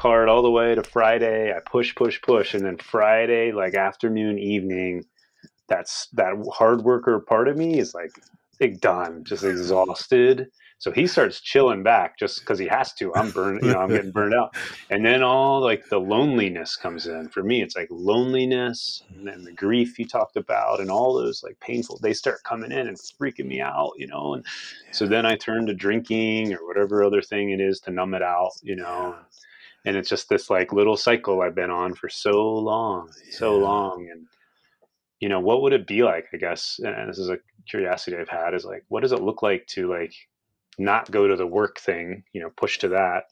hard all the way to Friday. I push, push, push, and then Friday, like afternoon, evening, that's that hard worker part of me is like, like done, just exhausted. So he starts chilling back just because he has to. I'm burned, you know, I'm getting burned out. And then all like the loneliness comes in. For me, it's like loneliness and then the grief you talked about and all those like painful, they start coming in and freaking me out, you know. And so then I turn to drinking or whatever other thing it is to numb it out, you know. And it's just this like little cycle I've been on for so long, so long. And you know, what would it be like, I guess, and this is a curiosity I've had is like, what does it look like to like not go to the work thing, you know, push to that,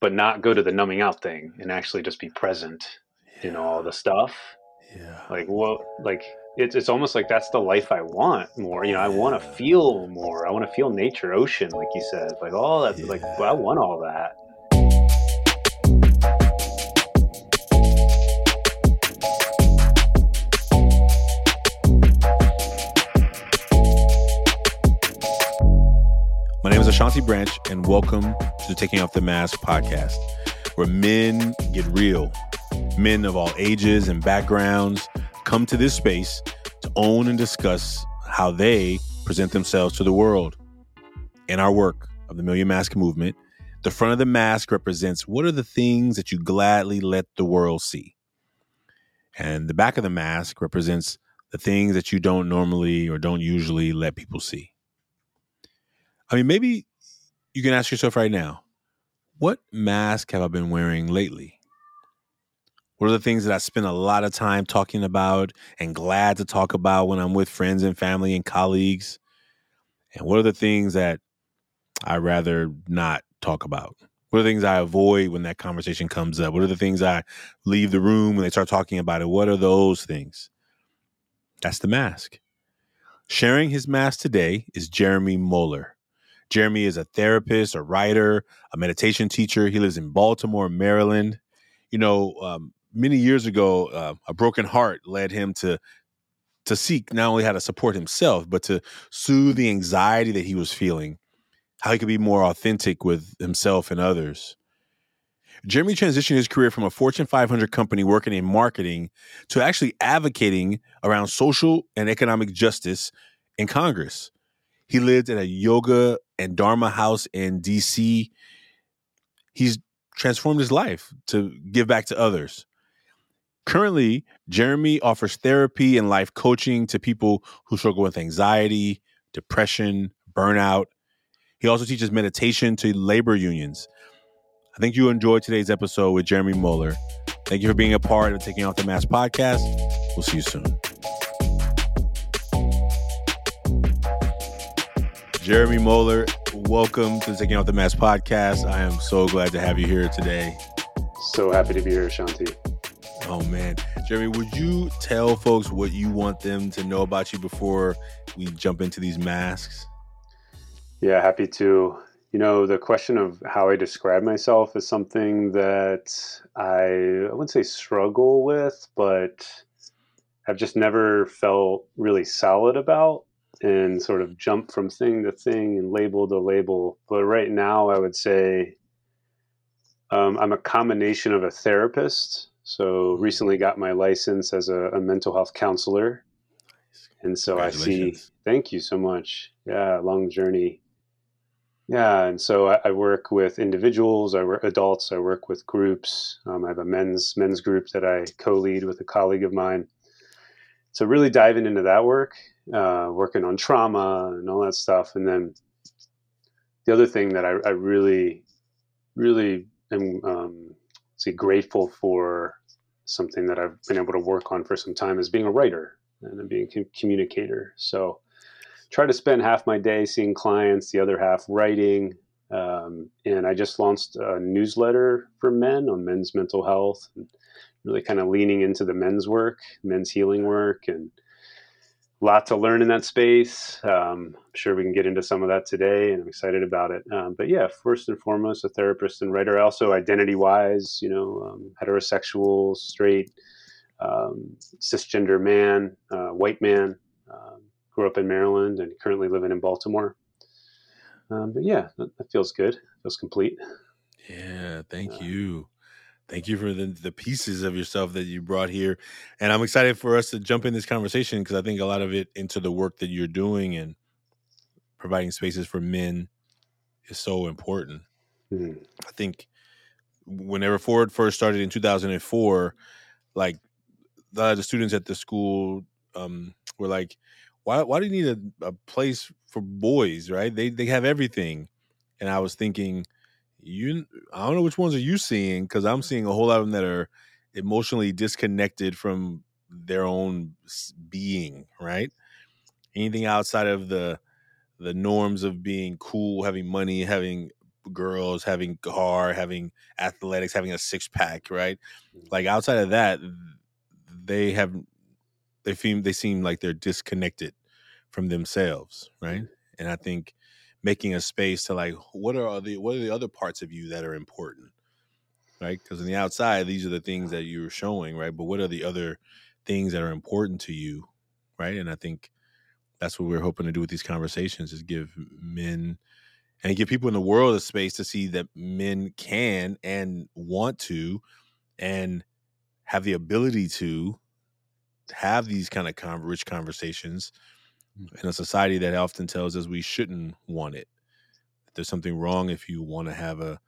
but not go to the numbing out thing and actually just be present yeah. in all the stuff. Yeah. Like what like it's it's almost like that's the life I want more. You know, I want to feel more. I want to feel nature, ocean, like you said. Like all that yeah. like well, I want all that. Ashanti Branch, and welcome to the Taking Off the Mask podcast, where men get real. Men of all ages and backgrounds come to this space to own and discuss how they present themselves to the world. In our work of the Million Mask Movement, the front of the mask represents what are the things that you gladly let the world see. And the back of the mask represents the things that you don't normally or don't usually let people see. I mean, maybe you can ask yourself right now what mask have I been wearing lately? What are the things that I spend a lot of time talking about and glad to talk about when I'm with friends and family and colleagues? And what are the things that I rather not talk about? What are the things I avoid when that conversation comes up? What are the things I leave the room when they start talking about it? What are those things? That's the mask. Sharing his mask today is Jeremy Mohler. Jeremy is a therapist, a writer, a meditation teacher. He lives in Baltimore, Maryland. You know, um, many years ago, uh, a broken heart led him to to seek not only how to support himself, but to soothe the anxiety that he was feeling, how he could be more authentic with himself and others. Jeremy transitioned his career from a Fortune 500 company working in marketing to actually advocating around social and economic justice in Congress. He lived in a yoga and Dharma house in DC. He's transformed his life to give back to others. Currently, Jeremy offers therapy and life coaching to people who struggle with anxiety, depression, burnout. He also teaches meditation to labor unions. I think you enjoyed today's episode with Jeremy Mohler. Thank you for being a part of Taking Off the Mask podcast. We'll see you soon. Jeremy Mohler, welcome to Taking Off the Mask podcast. I am so glad to have you here today. So happy to be here, Shanti. Oh man, Jeremy, would you tell folks what you want them to know about you before we jump into these masks? Yeah, happy to. You know, the question of how I describe myself is something that I, I wouldn't say struggle with, but I've just never felt really solid about and sort of jump from thing to thing and label to label. But right now, I would say um, I'm a combination of a therapist. So recently got my license as a, a mental health counselor. And so I see, thank you so much. Yeah, long journey. Yeah, and so I, I work with individuals, I work adults, I work with groups. Um, I have a men's men's group that I co-lead with a colleague of mine. So really diving into that work uh, working on trauma and all that stuff. And then the other thing that I, I really, really am um, grateful for something that I've been able to work on for some time is being a writer and being a communicator. So try to spend half my day seeing clients, the other half writing. Um, and I just launched a newsletter for men on men's mental health, and really kind of leaning into the men's work, men's healing work, and lot to learn in that space. Um, I'm sure we can get into some of that today, and I'm excited about it. Um, but yeah, first and foremost, a therapist and writer. Also, identity-wise, you know, um, heterosexual, straight, um, cisgender man, uh, white man. Um, grew up in Maryland and currently living in Baltimore. Um, but yeah, that, that, feels good. Feels complete. Yeah, thank yeah. you. Thank you for the, the pieces of yourself that you brought here. And I'm excited for us to jump in this conversation because I think a lot of it into the work that you're doing and providing spaces for men is so important. Mm. I think when Ever Forward first started in 2004, like the, the students at the school um, were like, why, why do you need a, a place for boys, right? They, they have everything. And I was thinking, you I don't know which ones are you seeing because I'm seeing a whole lot of them that are emotionally disconnected from their own being, right? Anything outside of the the norms of being cool, having money, having girls, having car, having athletics, having a six pack, right? Mm. Like outside of that, they have they seem they seem like they're disconnected from themselves, right? Mm-hmm. And I think making a space to like what are the what are the other parts of you that are important right? Because on the outside these are the things that you're showing right? But what are the other things that are important to you right? And i think that's what we're hoping to do with these conversations is give men and give people in the world a space to see that men can and want to and have the ability to have these kind of con- rich conversations in a society that often tells us we shouldn't want it. There's something wrong if you want to have a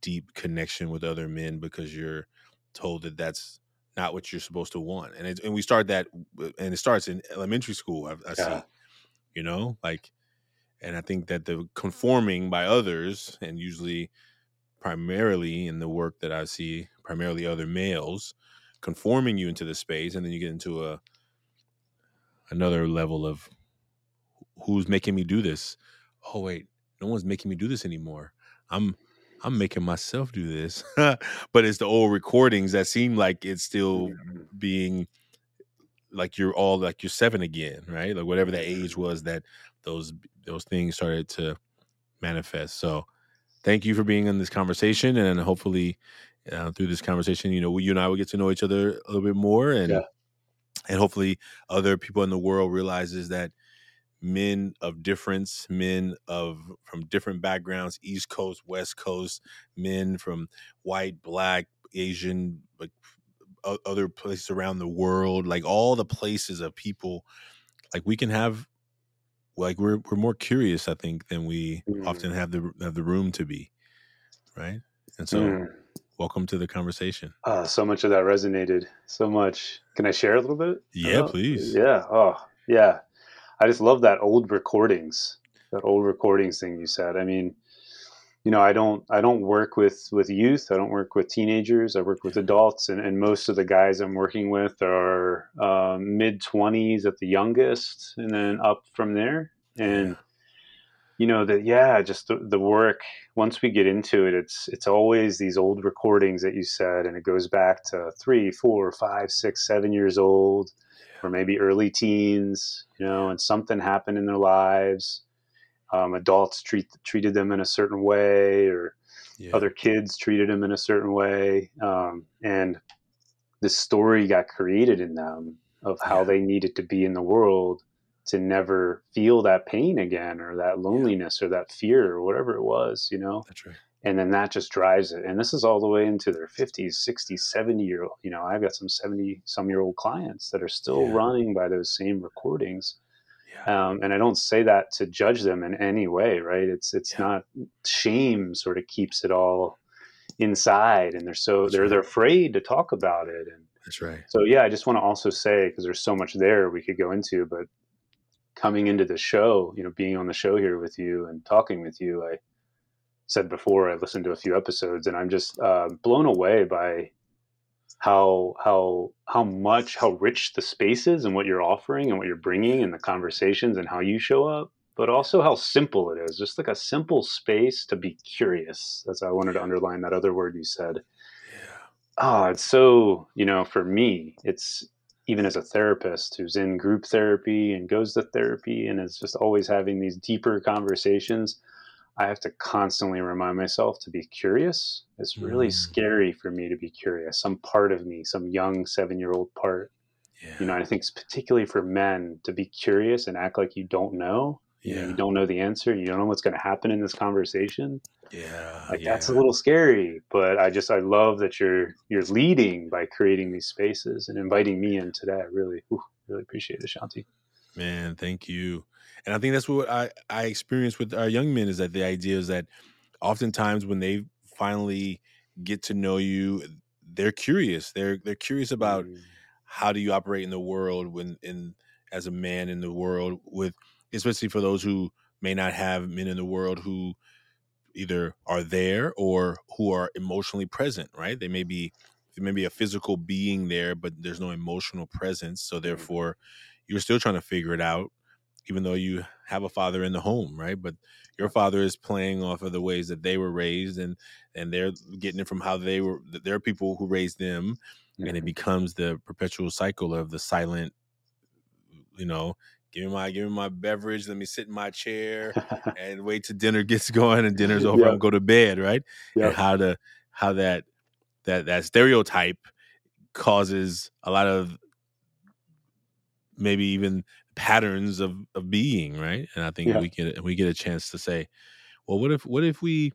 deep connection with other men because you're told that that's not what you're supposed to want. And it, and we start that uh, and it starts in elementary school. I, I yeah. see, you know, like, and I think that the conforming by others and usually primarily in the work that I see, primarily other males conforming you into the space, and then you get into a another level of who's making me do this? Oh wait, no one's making me do this anymore. I'm I'm making myself do this. but it's the old recordings that seem like it's still mm-hmm. being like you're all like you're seven again, right? Like whatever that age was that those those things started to manifest. So thank you for being in this conversation and hopefully uh, through this conversation, you know, you and I will get to know each other a little bit more and yeah. and hopefully other people in the world realizes that men of difference, men of from different backgrounds, East Coast, West Coast, men from white, black, Asian, like other places around the world, like all the places of people, like we can have, like we're we're more curious, I think, than we mm. often have the have the room to be, right? And so, mm. welcome to the conversation. Oh, so much of that resonated. So much. Can I share a little bit? Yeah, please. Yeah. Oh, yeah. I just love that old recordings, that old recordings thing you said. I mean, you know, I don't I don't work with with youth. I don't work with teenagers. I work with adults, and, and most of the guys I'm working with are um, mid twenties at the youngest, and then up from there. And you know that yeah, just the, the work. Once we get into it, it's it's always these old recordings that you said, and it goes back to three, four, five, six, seven years old or maybe early teens, you know, and something happened in their lives. Um, adults treat treated them in a certain way, or yeah. other kids treated them in a certain way, um, and the story got created in them of how yeah. they needed to be in the world to never feel that pain again, or that loneliness, yeah. or that fear, or whatever it was. You know, that's right and then that just drives it and this is all the way into their 50s 60s 70 year old you know i've got some 70 some year old clients that are still yeah. running by those same recordings yeah. um, and i don't say that to judge them in any way right it's it's yeah. not shame sort of keeps it all inside and they're so that's they're right. they're afraid to talk about it and that's right so yeah i just want to also say because there's so much there we could go into but coming into the show you know being on the show here with you and talking with you i said before, I listened to a few episodes, and I'm just uh, blown away by how how how much how rich the space is and what you're offering and what you're bringing and the conversations and how you show up but also how simple it is just like a simple space to be curious that's i wanted to underline that other word you said yeah. oh it's so you know for me it's even as a therapist who's in group therapy and goes to therapy and is just always having these deeper conversations I have to constantly remind myself to be curious. It's really mm. scary for me to be curious. Some part of me, some young seven year old part, yeah. you know, I think it's particularly for men to be curious and act like you don't know. Yeah. You, know, you don't know the answer. You don't know what's going to happen in this conversation. Yeah, like yeah. that's a little scary. But I just I love that you're you're leading by creating these spaces and inviting me into that. Really, whew, really appreciate it, Shanti. Man, thank you. And I think that's what I I experience with our young men is that the idea is that oftentimes when they finally get to know you, they're curious. They're they're curious about Mm, how do you operate in the world when in as a man in the world with especially for those who may not have men in the world who either are there or who are emotionally present right they may be there may be a physical being there but there's no emotional presence so mm, therefore you're still trying to figure it out even though you have a father in the home right? But your father is playing off of the ways that they were raised and and they're getting it from how they were there are people who raised them and it mhm. becomes the perpetual cycle of the silent you know give me my give me my beverage let me sit in my chair and wait till dinner gets going and dinner's over i'm go to bed right? And how to how that that that stereotype causes a lot of maybe even patterns of of being right and i think Yeah. we get we get a chance to say well what if what if we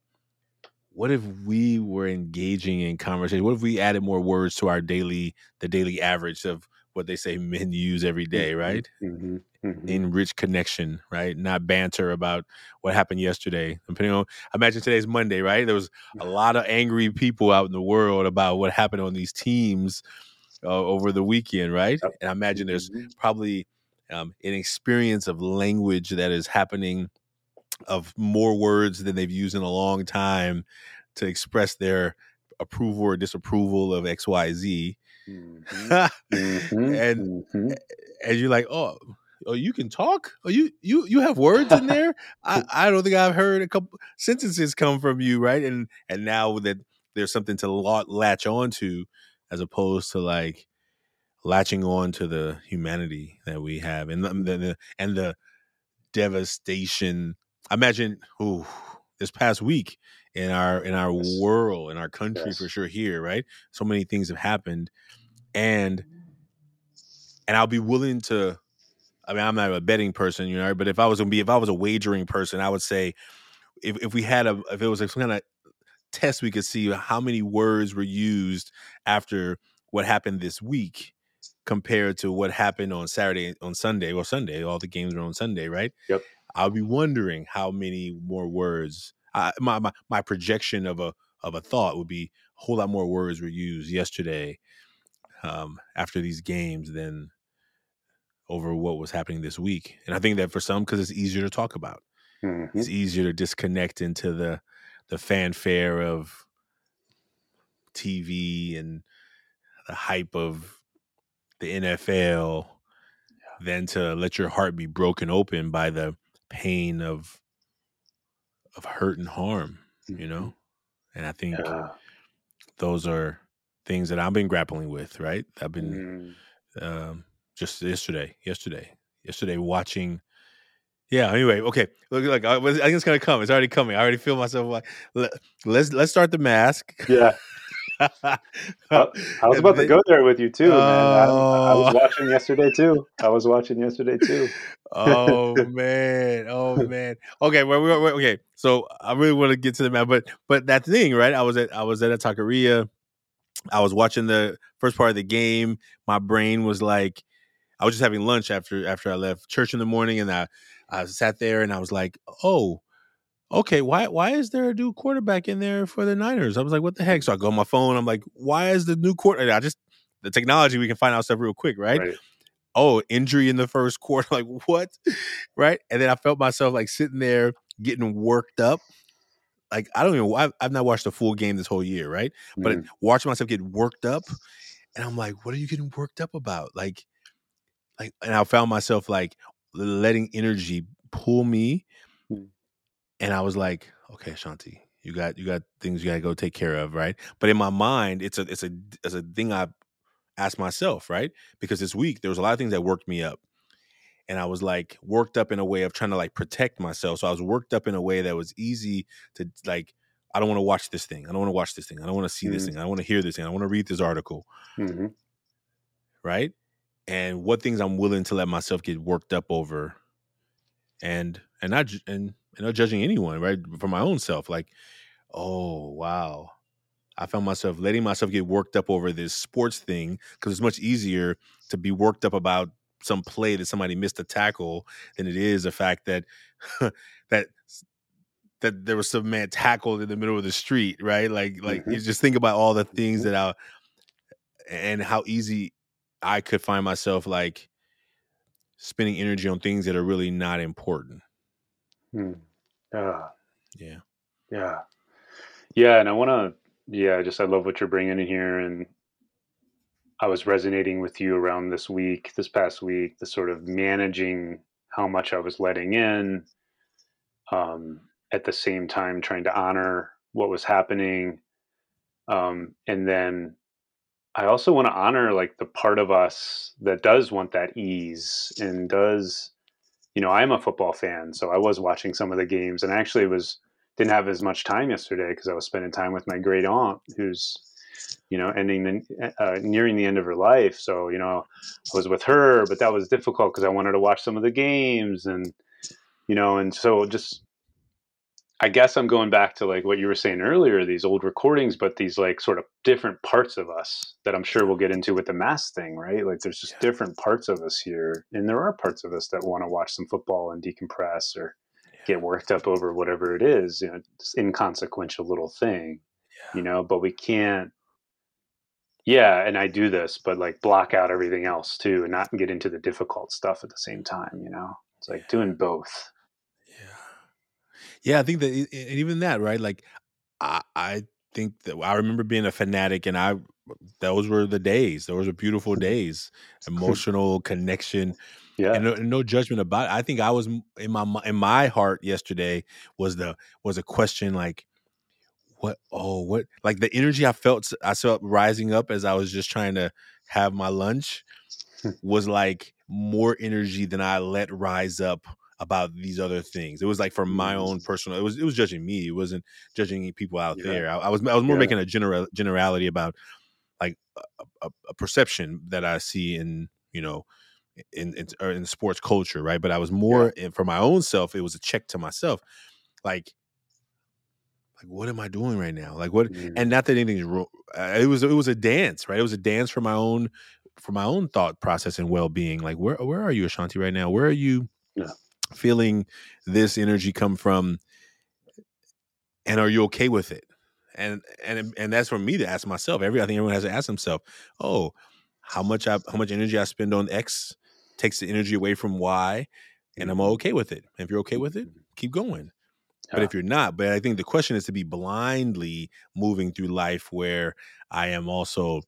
what if we were engaging in conversation what if we added more words to our daily the daily average of what they say men use every day Mhm, right mhm, mhm. enrich connection, right? Not banter about what happened yesterday. Depending on, imagine today's Monday, right? There was a lot of angry people out in the world about what happened on these teams uh, over the weekend, right? Yep. And I imagine there's Mhm. probably um, an experience of language that is happening of more words than they've used in a long time to express their approval or disapproval of X, Y, Z. Mhm, and mhm, mhm. and you're like, oh, oh, you can talk. Oh, you you you have words in there. I I don't think I've heard a couple sentences come from you, right? And and now that there's something to latch on to, as opposed to like latching on to the humanity that we have, and the, the, and the devastation. Imagine, ooh, this past week in our in our Yes. world, in our country Yes. for sure. Here, right? So many things have happened, and mm-hmm. and I'll be willing to. I mean, I'm not a betting person, you know, but if I was gonna be, if I was a wagering person, I would say, if if we had a, if it was some kind of test, we could see how many words were used after what happened this week compared to what happened on Saturday, on Sunday, or Sunday. All the games were on Sunday, right? Yep. I'll be wondering how many more words. I, my, my my projection of a of a thought would be a whole lot more words were used yesterday um, after these games than over what was happening this week. And I think that for some, because it's easier to talk about, Mhm. it's easier to disconnect into the the fanfare of TV and the hype of the NFL than to let your heart be broken open by the pain of of hurt and harm, you know? And I think Yeah. those are things that I've been grappling with, right? I've been Mm. um, just yesterday, yesterday, yesterday watching. Yeah. Anyway, okay. Look, like I, was, I think it's gonna come. It's already coming. I already feel myself like let, let's let's start the mask. Yeah. I, I was about to go there with you too, man. I, I was Oh. watching yesterday too. I was watching yesterday too. oh man, oh man. Okay, well, we we- okay. So I really want to get to the man, but but that thing, right? I was at I was at a taqueria. I was watching the first part of the game. My brain was like, I was just having lunch after after I left church in the morning, and I I sat there and I was like, oh. Okay, why why is there a new quarterback in there for the Niners? I was like, what the heck? So I go on my phone. I'm like, why is the new quarter? I just the technology we can find out stuff real quick, right? Right. oh, injury in the first quarter. Like, what? Right. And then I felt myself like sitting there getting worked up. Like, I don't even, I've, I've not watched a full game this whole year. Right. But Mm. watching myself get worked up. And I'm like, what are you getting worked up about? Like, like, and I found myself like letting energy pull me. Mm. And I was like, okay, Shanti, you got, you got things you got to go take care of. Right. But in my mind, it's a, it's a, it's a thing I asked myself, right? Because this week there was a lot of things that worked me up. And I was like worked up in a way of trying to like protect myself. So I was worked up in a way that was easy to like, I don't want to watch this thing. I don't want to watch this thing. I don't want to see this Mhm. thing. I don't want to hear this thing. I want to read this article. Mhm. Right. And what things I'm willing to let myself get worked up over and and not and and not judging anyone, right? For my own self. Like oh wow. I found myself letting myself get worked up over this sports thing because it's much easier to be worked up about some play that somebody missed a tackle than it is the fact that that that there was some man tackled in the middle of the street, right? Like like Mm-hmm. you just think about all the things Mhm. that I and how easy I could find myself like spending energy on things that are really not important. Hmm. Yeah. Yeah. Yeah. Yeah. And I want to, yeah, just I love what you're bringing in here. And I was resonating with you around this week, this past week, the sort of managing how much I was letting in, um, at the same time trying to honor what was happening. Um, and then I also want to honor like the part of us that does want that ease and does, you know, I'm a football fan, so I was watching some of the games and I actually was didn't have as much time yesterday because I was spending time with my great aunt who's, you know, ending the, uh, nearing the end of her life. So, you know, I was with her, but that was difficult because I wanted to watch some of the games and, you know, and so just I guess I'm going back to like what you were saying earlier, these old recordings, but these like sort of different parts of us that I'm sure we'll get into with the mass thing, right? Like there's just Yeah. different parts of us here. And there are parts of us that want to watch some football and decompress or get worked up over whatever it is, you know, inconsequential little thing, you know, but we can't yeah, and I do this, but like block out everything else too and not get into the difficult stuff at the same time, you know. It's like doing both. Yeah. I think that and even that, right? Like I I think that I remember being a fanatic and I those were the days. Those were beautiful mm-hmm. days. Emotional connection Yeah. and no, and no judgment about it. I think I was in my in my heart yesterday was the was a question like what oh what like the energy I felt I felt rising up as I was just trying to have my lunch hmm. was like more energy than I let rise up about these other things. It was like for my own personal. It was it was judging me. It wasn't judging people out Yeah. there. I, I was I was more Yeah. making a general generality about like a, a, a perception that I see in you know in in, or in sports culture, right? But I was more in, for my own self. It was a check to myself, like like what am I doing right now? Like what? Mm. And not that anything's wrong. It was it was a dance, right? It was a dance for my own for my own thought process and well being. Like where where are you, Ashanti, right now? Where are you? Yeah. Feeling this energy come from, and are you okay with it? And and and that's for me to ask myself. Every I think everyone has to ask themselves, oh, how much I how much energy I spend on X takes the energy away from Y, and I'm Mhm. okay with it. If you're okay with it, keep going. But if you're not, but I think the question is to be blindly moving through life where I am also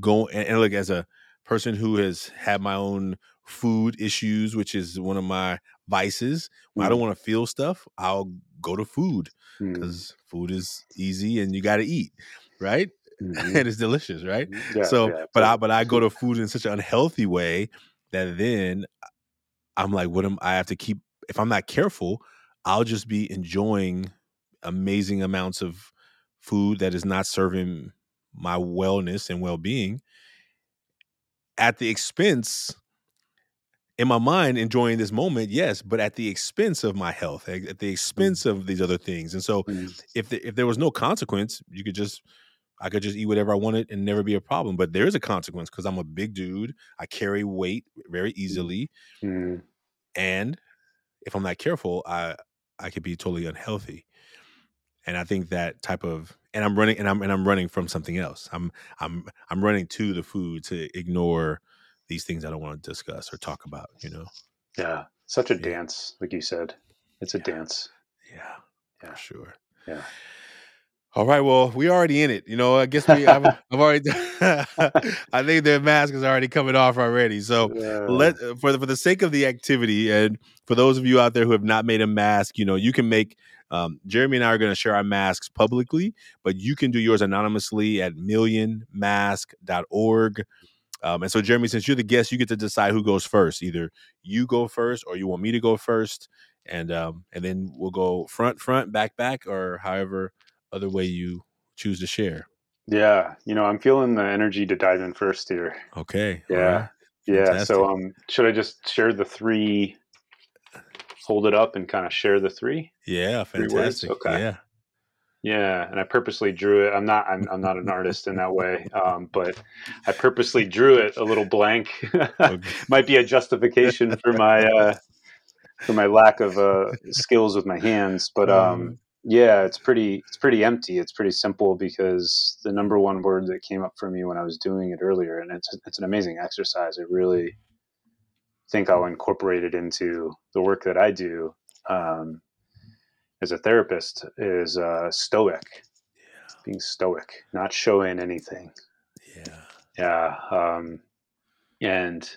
going and, and look as a person who has had my own food issues, which is one of my vices. When I don't want to feel stuff, I'll go to food Mm. because food is easy and you got to eat, right? Mhm. and it's delicious, right? Yeah, so, yeah, but I but I go to food in such an unhealthy way that then I'm like, what am I have to keep? If I'm not careful, I'll just be enjoying amazing amounts of food that is not serving my wellness and well being at the expense. In my mind, enjoying this moment, yes, but at the expense of my health, at the expense of these other things. And so, Mm. if the, if there was no consequence, you could just I could just eat whatever I wanted and never be a problem. But there is a consequence because I'm a big dude. I carry weight very easily, Mm. and if I'm not careful, I I could be totally unhealthy. And I think that type of and I'm running and I'm and I'm running from something else. I'm I'm I'm running to the food to ignore these things I don't want to discuss or talk about. You know? Yeah. Such a Yeah. dance, like you said. It's a Yeah. dance. Yeah, Yeah. for sure. Yeah. All right, well, we already in it. You know, I guess we I've, I've already. I think their mask is already coming off already. So Yeah. let for the, for the sake of the activity and for those of you out there who have not made a mask, you know, you can make. Um, Jeremy and I are going to share our masks publicly, but you can do yours anonymously at millionmask.org. Um, and so, Jeremy, since you're the guest, you get to decide who goes first. Either you go first, or you want me to go first, and um, and then we'll go front, front, back, back, or however other way you choose to share. Yeah. You know, I'm feeling the energy to dive in first here. Okay. Yeah. right. Yeah. Fantastic. So um should I just share the three hold it up and kind of share the three? Yeah. Three? Fantastic. Okay. Yeah. Yeah, and I purposely drew it. I'm not. I'm, I'm not an artist in that way, um, but I purposely drew it a little blank. Might be a justification for my uh, for my lack of uh, skills with my hands, but um, mm. yeah, it's pretty. It's pretty empty. It's pretty simple because the number one word that came up for me when I was doing it earlier, and it's it's an amazing exercise. I really think I'll incorporate it into the work that I do. Um, as a therapist is uh, stoic. Yeah. Being stoic, not showing anything. Yeah. Yeah. Um, and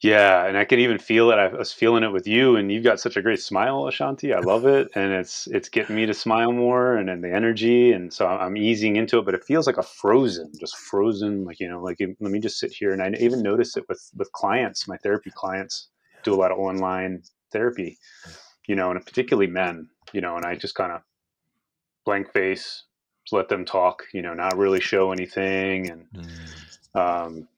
yeah, and I can even feel it. I was feeling it with you, and you've got such a great smile, Ashanti. I love it, and it's it's getting me to smile more, and then the energy, and so I'm easing into it. But it feels like a frozen, just frozen, like you know, like let me just sit here. And I even notice it with with clients, my therapy clients do a lot of online therapy, you know, and particularly men, you know, and I just kind of blank face, let them talk, you know, not really show anything. And, mm. um,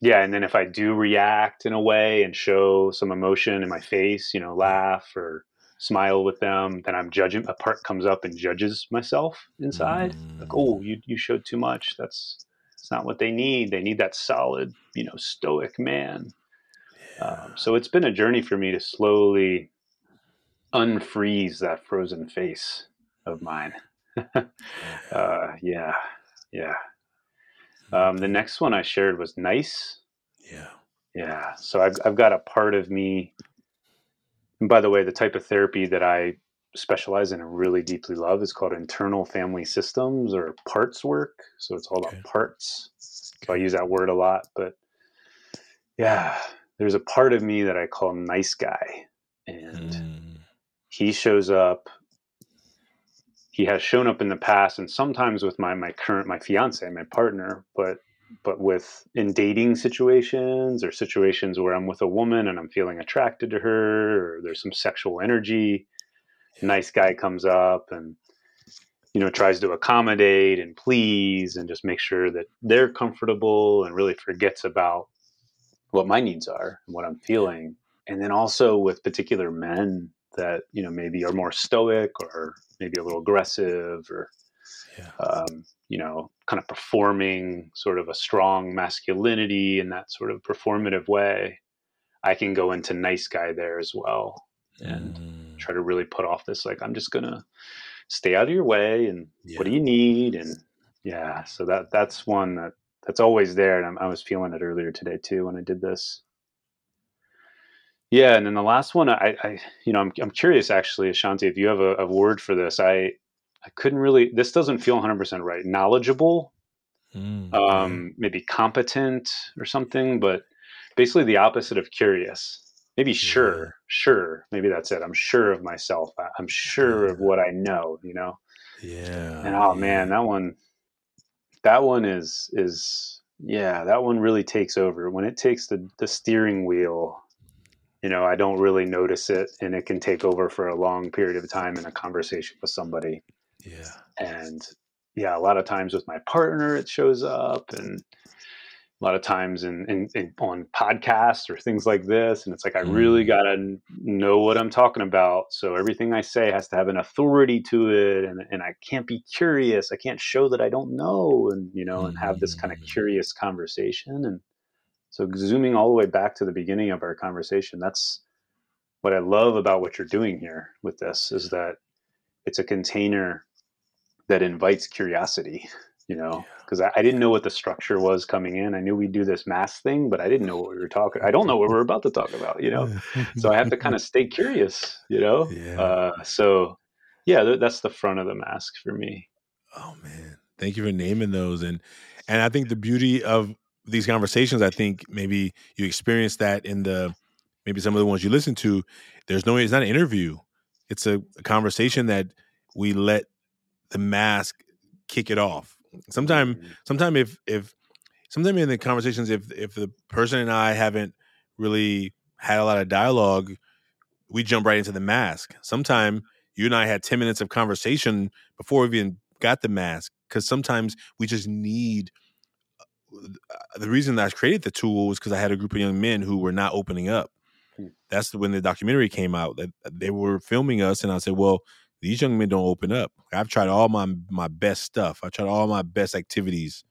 yeah. And then if I do react in a way and show some emotion in my face, you know, laugh or smile with them, then I'm judging a part comes up and judges myself inside. Mm. Like, oh, you, you showed too much. That's, it's not what they need. They need that solid, you know, stoic man. Yeah. Um, so it's been a journey for me to slowly unfreeze that frozen face of mine. uh, yeah, yeah. Um, the next one I shared was nice. Yeah, yeah. So I've I've got a part of me. And by the way, the type of therapy that I specialize in and really deeply love is called internal family systems or parts work. So it's all okay. about parts. So I use that word a lot, but yeah, there's a part of me that I call nice guy, and. Mm he shows up. He has shown up in the past and sometimes with my my current my fiance my partner but but with in dating situations or situations where i'm with a woman and i'm feeling attracted to her or there's some sexual energy nice guy comes up and you know tries to accommodate and please and just make sure that they're comfortable and really forgets about what my needs are and what i'm feeling. And then also with particular men that you know maybe are more stoic or maybe a little aggressive or yeah. um, you know kind of performing sort of a strong masculinity in that sort of performative way i can go into nice guy there as well and mm. try to really put off this like i'm just gonna stay out of your way and yeah. what do you need and yeah so that that's one that that's always there and I'm, i was feeling it earlier today too when i did this yeah, and then the last one, I, I you know, I'm I'm curious actually, Ashanti, if you have a, a word for this. I I couldn't really. This doesn't feel 100 percent right. Knowledgeable, mm, um, maybe competent or something, but basically the opposite of curious. Maybe sure, yeah. sure. Maybe that's it. I'm sure of myself. I'm sure yeah. of what I know. You know. Yeah. And oh yeah. man, that one, that one is is yeah, that one really takes over when it takes the the steering wheel you know, I don't really notice it and it can take over for a long period of time in a conversation with somebody. Yeah. And yeah, a lot of times with my partner, it shows up and a lot of times in, in, in on podcasts or things like this. And it's like, I really mm. got to know what I'm talking about. So everything I say has to have an authority to it. And, and I can't be curious. I can't show that I don't know and, you know, and have this kind of mm. curious conversation. And, so zooming all the way back to the beginning of our conversation, that's what I love about what you're doing here with this is that it's a container that invites curiosity, you know, because I, I, didn't know what the structure was coming in. I knew we'd do this mass thing, but I didn't know what we were talking. I don't know what we're about to talk about, you know, so I have to kind of stay curious, you know? Yeah. Uh, so yeah, th- that's the front of the mask for me. Oh man. Thank you for naming those. And, and I think the beauty of these conversations, I think maybe you experience that in the maybe some of the ones you listen to. There's no, it's not an interview. It's a, a conversation that we let the mask kick it off. Sometime, mm-hmm. sometime if if sometime in the conversations, if if the person and I haven't really had a lot of dialogue, we jump right into the mask. Sometime you and I had ten minutes of conversation before we even got the mask because sometimes we just need the reason I created the tool was because I had a group of young men who were not opening up. Hmm. That's when the documentary came out that they were filming us, and I said, "Well, these young men don't open up. I've tried all my my best stuff. I tried all my best activities.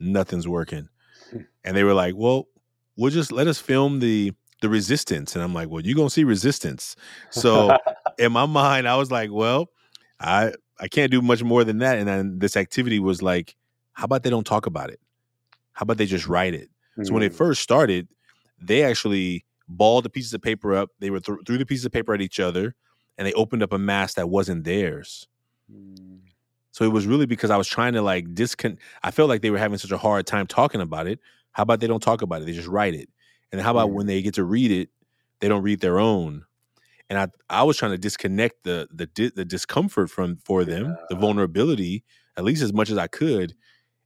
Nothing's working. Hmm. And they were like, "Well, we'll just let us film the the resistance." And I'm like, "Well, you're gonna see resistance." So in my mind, I was like, "Well, I I can't do much more than that." And then this activity was like, "How about they don't talk about it? How about they just write it?" So when it Mm, first started, they actually balled the pieces of paper up. They were th- threw the pieces of paper at each other, and they opened up a mask that wasn't theirs. mm, So it was really because I was trying to like discon. I felt like they were having such a hard time talking about it. How about they don't talk about it? They just write it. And how about when mm, they get to read it, they don't read their own. And I I was trying to disconnect the the di- the discomfort from for them, the vulnerability, at least as much as I could.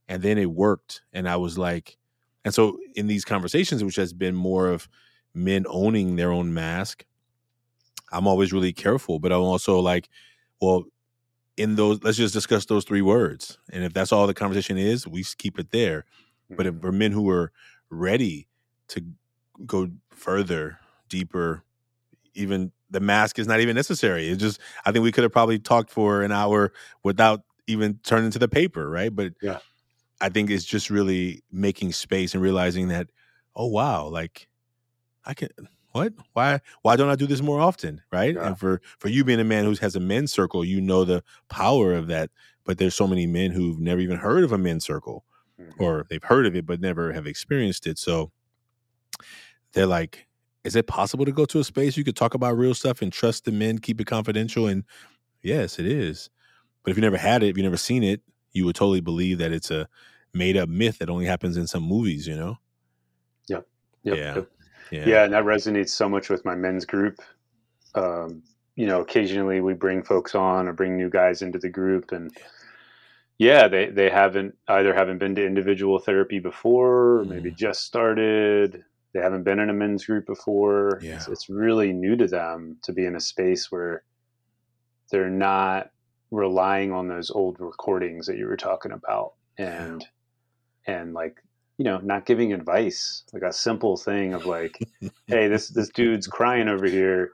And then it worked. And I was like, and so in these conversations, which has been more of men owning their own mask, I'm always really careful, but I'm also like, well, in those, let's just discuss those three words. And if that's all the conversation is, we keep it there. But if mm, for men who are ready to go further, deeper, even the mask is not even necessary. It's just, I think we could have probably talked for an hour without even turning to the paper, right? But Yeah. I think it's just really making space and realizing that, oh wow, like I can what? Why why don't I do this more often? Right. Yeah. And for for you being a man who has a men's circle, you know the power of that. But there's so many men who've never even heard of a men's circle mhm. or they've heard of it but never have experienced it. So they're like, is it possible to go to a space you could talk about real stuff and trust the men, keep it confidential? And yes, it is. But if you never had it, if you never seen it, you would totally believe that it's a made up myth that only happens in some movies, you know? Yep, Yeah. yep. Yeah. Yeah, and that resonates so much with my men's group. Um, you know, occasionally we bring folks on or bring new guys into the group, and yeah, they they haven't either haven't been to individual therapy before, or maybe Mm. just started. They haven't been in a men's group before. It's, Yeah. it's really new to them to be in a space where they're not relying on those old recordings that you were talking about, and and like you know, not giving advice, like a simple thing of like hey, this this dude's crying over here.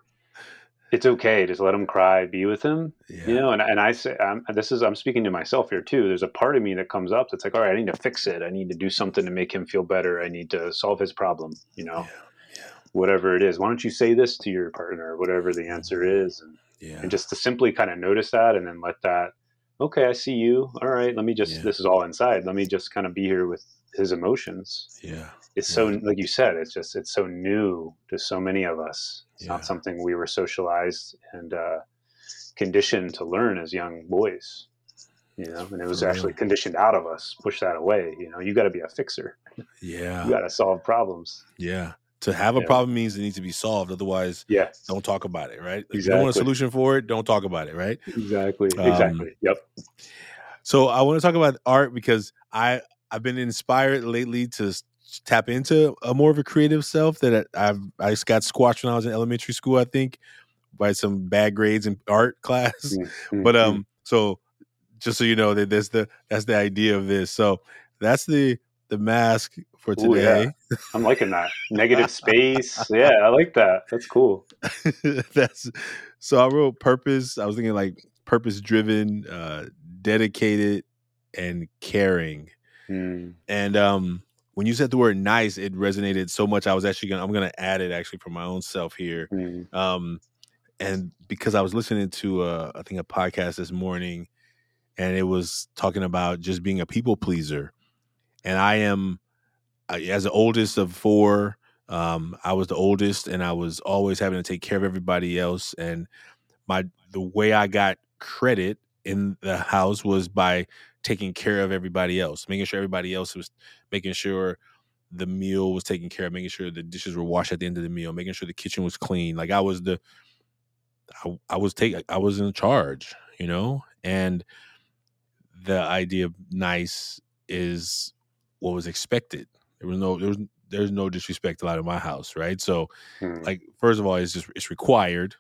It's okay. Just let him cry. Be with him. yeah. You know, and, and I say, I'm, this is I'm speaking to myself here too. There's a part of me that comes up that's like, all right, I need to fix it. I need to do something to make him feel better. I need to solve his problem. You know, Yeah. whatever it is. Why don't you say this to your partner? Whatever the mm-hmm. answer is, and, Yeah. and just to simply kind of notice that, and then let that. Okay, I see you. All right, let me just. Yeah. This is all inside. Let me just kind of be here with his emotions yeah. it's so like you said it's just it's so new to so many of us it's Yeah. not something we were socialized and uh, conditioned to learn as young boys you know and it was For real. actually conditioned out of us push that away you know you got to be a fixer Yeah. you got to solve problems Yeah. To have a Yeah. problem means it needs to be solved. Otherwise, yeah don't talk about it, right? If you don't want a solution for it, don't talk about it, right? exactly Um, exactly yep So I want to talk about art because I I've been inspired lately to tap into a more of a creative self that I- I've I just got squashed when I was in elementary school. I think by some bad grades in art class. Mm, But mm, um, so just so you know that that's the that's the idea of this. So that's the the mask for Ooh, yeah. today. i'm liking that negative space yeah i like that that's cool that's so I wrote purpose. I was thinking like purpose driven, uh, dedicated, and caring. Mm, And um, when you said the word nice, it resonated so much. I was actually gonna I'm gonna add it actually for my own self here. mm, Um, and because I was listening to uh, I think a podcast this morning, and it was talking about just being a people pleaser. And I am, I- as the oldest of four, um, I was the oldest, and I was always having to take care of everybody else. And my the way I got credit in the house was by taking care of everybody else, making sure everybody else was making sure the meal was taken care of, making sure the dishes were washed at the end of the meal, making sure the kitchen was clean. Like I was the I, I was take I was in charge, you know? And the idea of nice is what was expected. There was no there was there's no disrespect allowed in my house, right? So mm. like first of all it's just it's required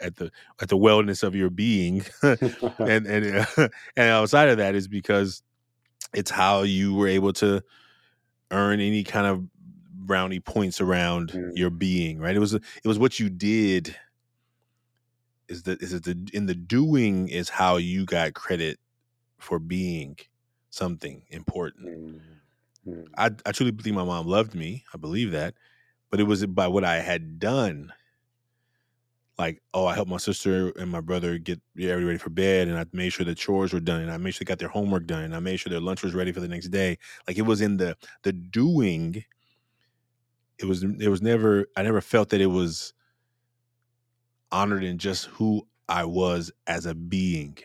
at the at the wellness of your being and and and outside of that is because it's how you were able to earn any kind of brownie points around Mm. your being right it was it was what you did is that is it the in the doing is how you got credit for being something important. Mm-hmm. I I truly believe my mom loved me. I believe that, but it was by what I had done. Like, oh, I helped my sister and my brother get everybody ready for bed, and I made sure the chores were done, and I made sure they got their homework done, and I made sure their lunch was ready for the next day. Like it was in the the doing. It was it was never I never felt that it was honored in just who I was as a being.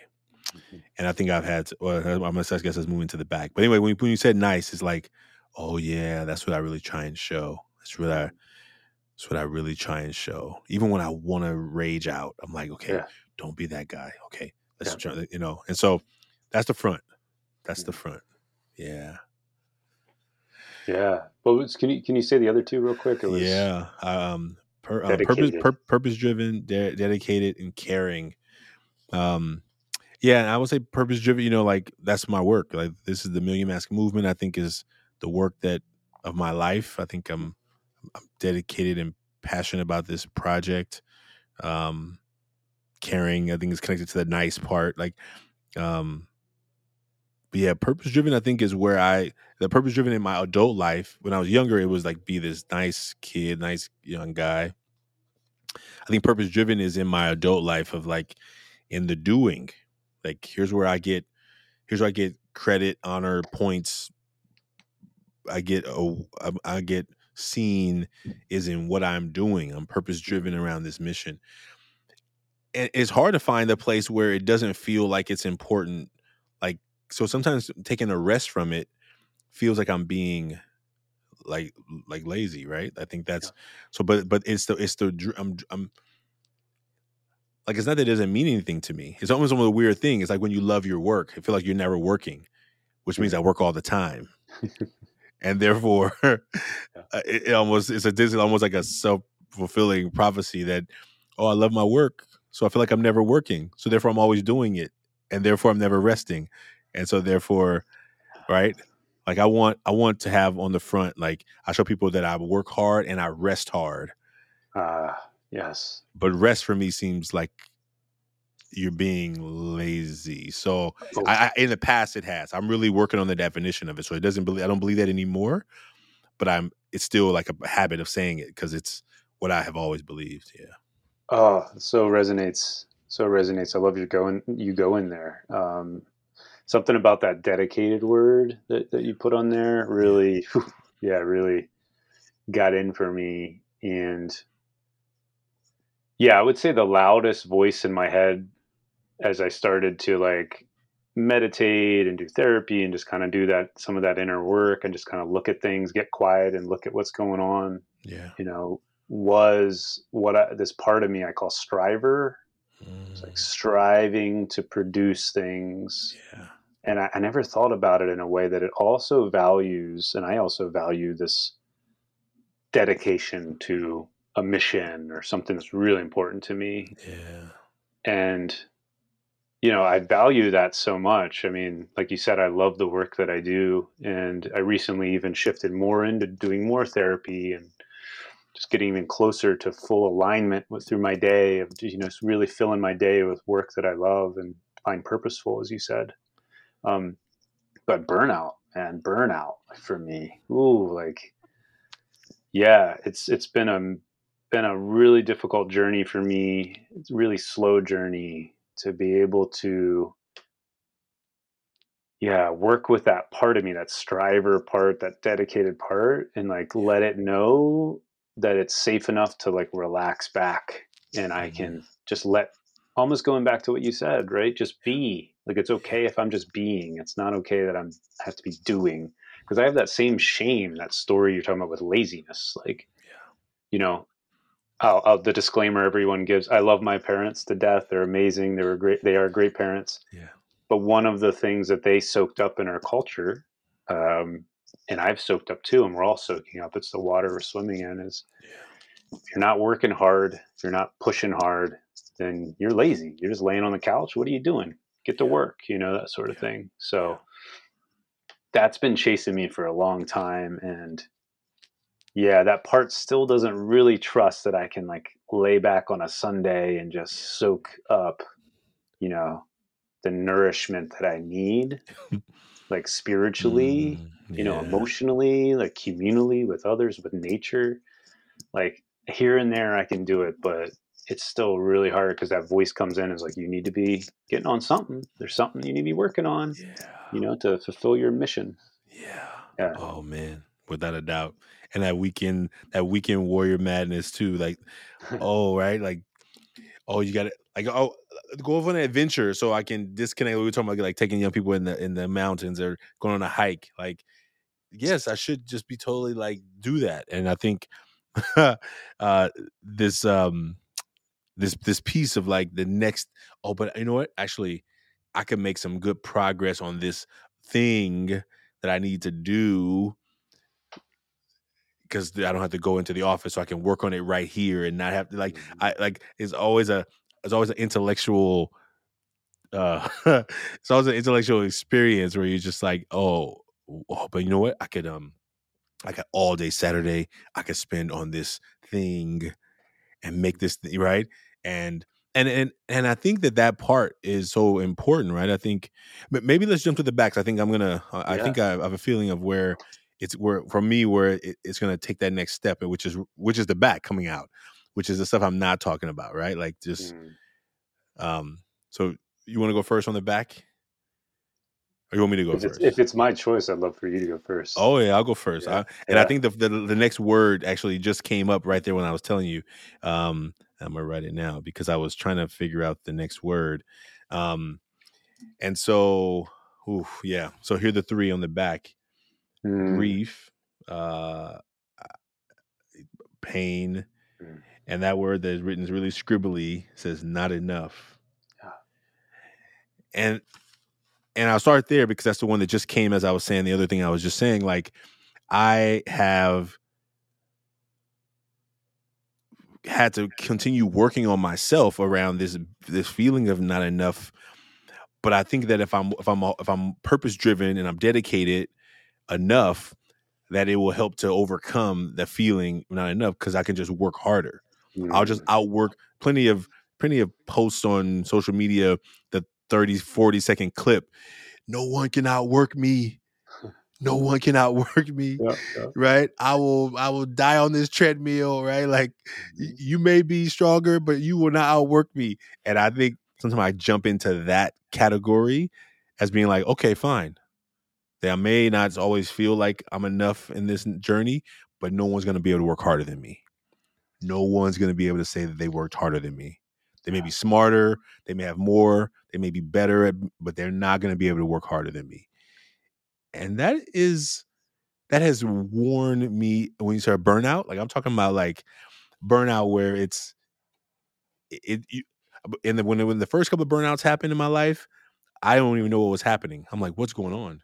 And I think I've had, to, well, I'm gonna, I guess it's moving to the back. But anyway, when, you- when you said nice, it's like, oh yeah, that's what I really try and show. That's what I, that's what I really try and show. Even when I want to rage out, I'm like, okay, Yeah. don't be that guy. Okay, let's Yeah. try, you know. And so that's the front. That's the Mhm. front. Yeah, Yeah. Well, was, can you can you say the other two real quick? Was yeah. Um, per, uh, purpose, pur- purpose driven, de- dedicated, and caring. Um, yeah, and I would say purpose driven. You know, like that's my work. Like this is the Million Mask movement. I think is the work that of my life. I think I'm I'm dedicated and passionate about this project. Um, caring, I think is connected to the nice part. Like, um, but yeah, purpose driven. I think is where I the purpose driven in my adult life. When I was younger, it was like be this nice kid, nice young guy. I think purpose driven is in my adult life of like in the doing. Like here's where I get here's where I get credit, honor, points. I get oh I get seen is in what I'm doing. I'm purpose driven around this mission. And it's hard to find a place where it doesn't feel like it's important. Like so sometimes taking a rest from it feels like I'm being like like lazy, right? I think that's so but but it's the it's the I'm I'm like it's not that it doesn't mean anything to me. It's almost one of the weird thing. It's like when you love your work, I feel like you're never working, which means I work all the time, and therefore, uh, it, it almost it's a this is almost like a self fulfilling prophecy that oh I love my work, so I feel like I'm never working, so therefore I'm always doing it, and therefore I'm never resting, and so therefore, right? Like I want I want to have on the front like I show people that I work hard and I rest hard uh, yes. but rest for me seems like you're being lazy. So Oh, I, I in the past it has. I'm really working on the definition of it. So it doesn't believe I don't believe that anymore. But I'm it's still like a habit of saying it because it's what I have always believed. Yeah. oh, so resonates. So resonates. I love you going. You go in there. Um, something about that dedicated word that, that you put on there really, yeah, really got in for me. And yeah, I would say the loudest voice in my head as I started to like meditate and do therapy and just kind of do that some of that inner work and just kind of look at things, get quiet and look at what's going on, Yeah. you know, was what I, this part of me I call striver. It's like Mm, striving to produce things. yeah. And I, I never thought about it in a way that it also values, and I also value this dedication to a mission or something that's really important to me. Yeah. And, you know, I value that so much. I mean, like you said, I love the work that I do. And I recently even shifted more into doing more therapy and just getting even closer to full alignment with, through my day of, you know, really filling my day with work that I love and find purposeful, as you said. Um, but burnout and burnout for me, ooh, like, yeah, it's it's been a been a really difficult journey for me. It's a really slow journey to be able to yeah, work with that part of me, that striver part, that dedicated part and like let it know that it's safe enough to like relax back and I can mm-hmm. just let almost going back to what you said, right? Just be. Like it's okay if I'm just being. It's not okay that I'm I have to be doing because I have that same shame, that story you're talking about with laziness. Like, you know, I'll, I'll, the disclaimer everyone gives: I love my parents to death. They're amazing. They were great. They are great parents. Yeah. But one of the things that they soaked up in our culture, um, and I've soaked up too, and we're all soaking up. It's the water we're swimming in. Is if you're not working hard, if you're not pushing hard, then you're lazy. You're just laying on the couch. What are you doing? Get to work. You know that sort of Yeah. thing. So that's been chasing me for a long time, and yeah, that part still doesn't really trust that I can like lay back on a Sunday and just soak up, you know, the nourishment that I need, like spiritually, Mm, you know, emotionally, like communally with others, with nature. Like here and there, I can do it, but it's still really hard because that voice comes in and is like, you need to be getting on something. There's something you need to be working on, Yeah. you know, to fulfill your mission. Yeah. Yeah. Oh man, without a doubt. And that weekend, that weekend warrior madness too. Like, oh, right? Like, oh, you gotta like oh go on an adventure so I can disconnect. We were talking about like taking young people in the in the mountains or going on a hike. Like, yes, I should just be totally like do that. And I think uh this um this this piece of like the next oh but you know what actually i can make some good progress on this thing that i need to do because i don't have to go into the office so i can work on it right here and not have to like Mhm. i like it's always a it's always an intellectual uh it's always an intellectual experience where you're just like oh, oh but you know what i could um i got all day saturday i could spend on this thing and make this th- right and and and and I think that that part is so important, right? I think maybe let's jump to the backs. I think I'm gonna. I I Yeah. think I have a feeling of where it's where for me where it, it's gonna take that next step, which is which is the back coming out, which is the stuff I'm not talking about, right? Like just Mm. um. So you want to go first on the back, or you want me to go If it's, first? if it's my choice, I'd love for you to go first. Oh yeah, I'll go first. Yeah, I, and I think the, the the next word actually just came up right there when I was telling you. Um, I'm gonna write it now because I was trying to figure out the next word. Um, and so, oof, yeah. So here are the three on the back: Mm. grief, uh, pain, Mm. and that word that is written is really scribbly. Says not enough. Yeah. And and I'll start there because that's the one that just came as I was saying the other thing I was just saying. Like I have had to continue working on myself around this this feeling of not enough. But I think that if I'm if I'm if I'm purpose driven and I'm dedicated enough, that it will help to overcome the feeling not enough because I can just work harder. I'll just Mm. outwork plenty of plenty of posts on social media, the 30, 40 second clip. No one can outwork me. No one can outwork me. Yeah, yeah. Right? I will I will die on this treadmill, right? Like you may be stronger, but you will not outwork me. And I think sometimes I jump into that category as being like, okay, fine. That I may not always feel like I'm enough in this journey, but no one's going to be able to work harder than me. No one's going to be able to say that they worked harder than me. They may be smarter, they may have more, they may be better, at, but they're not going to be able to work harder than me. And that is that has worn me when you start burnout. Like I'm talking about like burnout where it's it, you, and then when when the first couple of burnouts happened in my life, I don't even know what was happening. I'm like, what's going on?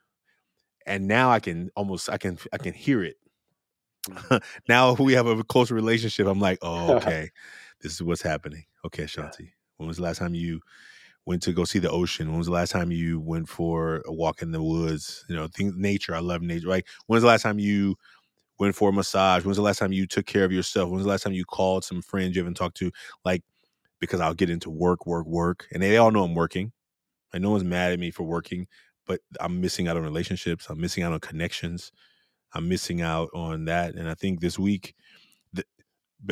And now I can almost I can I can hear it. Mm. now we have a closer relationship. I'm like, oh, okay, this is what's happening. Okay, Shanti, when was the last time you went to go see the ocean? When was the last time you went for a walk in the woods? You know, things, nature. I love nature. Like, when was the last time you went for a massage? When was the last time you took care of yourself? When was the last time you called some friends you haven't talked to? Like, because I'll get into work, work, work, and they all know I'm working. And no one's mad at me for working, but I'm missing out on relationships. I'm missing out on connections. I'm missing out on that. And I think this week, th-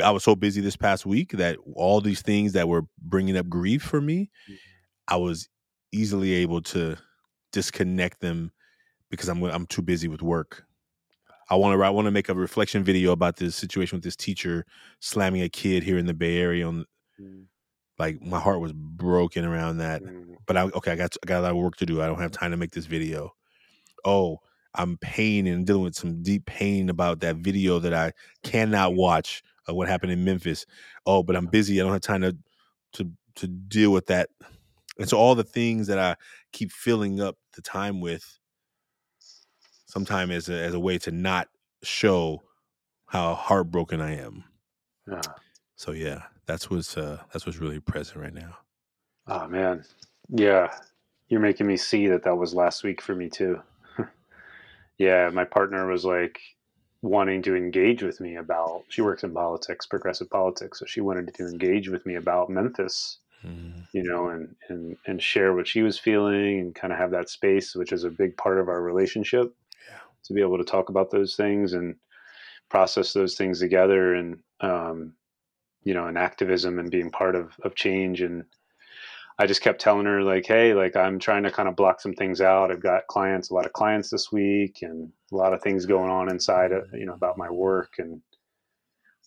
I was so busy this past week that all these things that were bringing up grief for me, I was easily able to disconnect them because I'm I'm too busy with work. I want to I want to make a reflection video about this situation with this teacher slamming a kid here in the Bay Area. On Mm. Like my heart was broken around that. Mm. But I okay, I got I got a lot of work to do. I don't have time to make this video. Oh, I'm pain and dealing with some deep pain about that video that I cannot watch of what happened in Memphis. Oh, but I'm busy. I don't have time to to to deal with that. And so all the things that I keep filling up the time with, sometime as a as a way to not show how heartbroken I am. Yeah. So yeah, that's what's uh that's what's really present right now. Oh man, yeah, you're making me see that that was last week for me too. yeah, my partner was like, wanting to engage with me about she works in politics progressive politics so she wanted to engage with me about memphis mm. you know and and and share what she was feeling and kind of have that space which is a big part of our relationship yeah. to be able to talk about those things and process those things together and um, you know and activism and being part of of change and I just kept telling her like, hey, like I'm trying to kind of block some things out. I've got clients, a lot of clients this week, and a lot of things going on inside, of, you know, about my work, and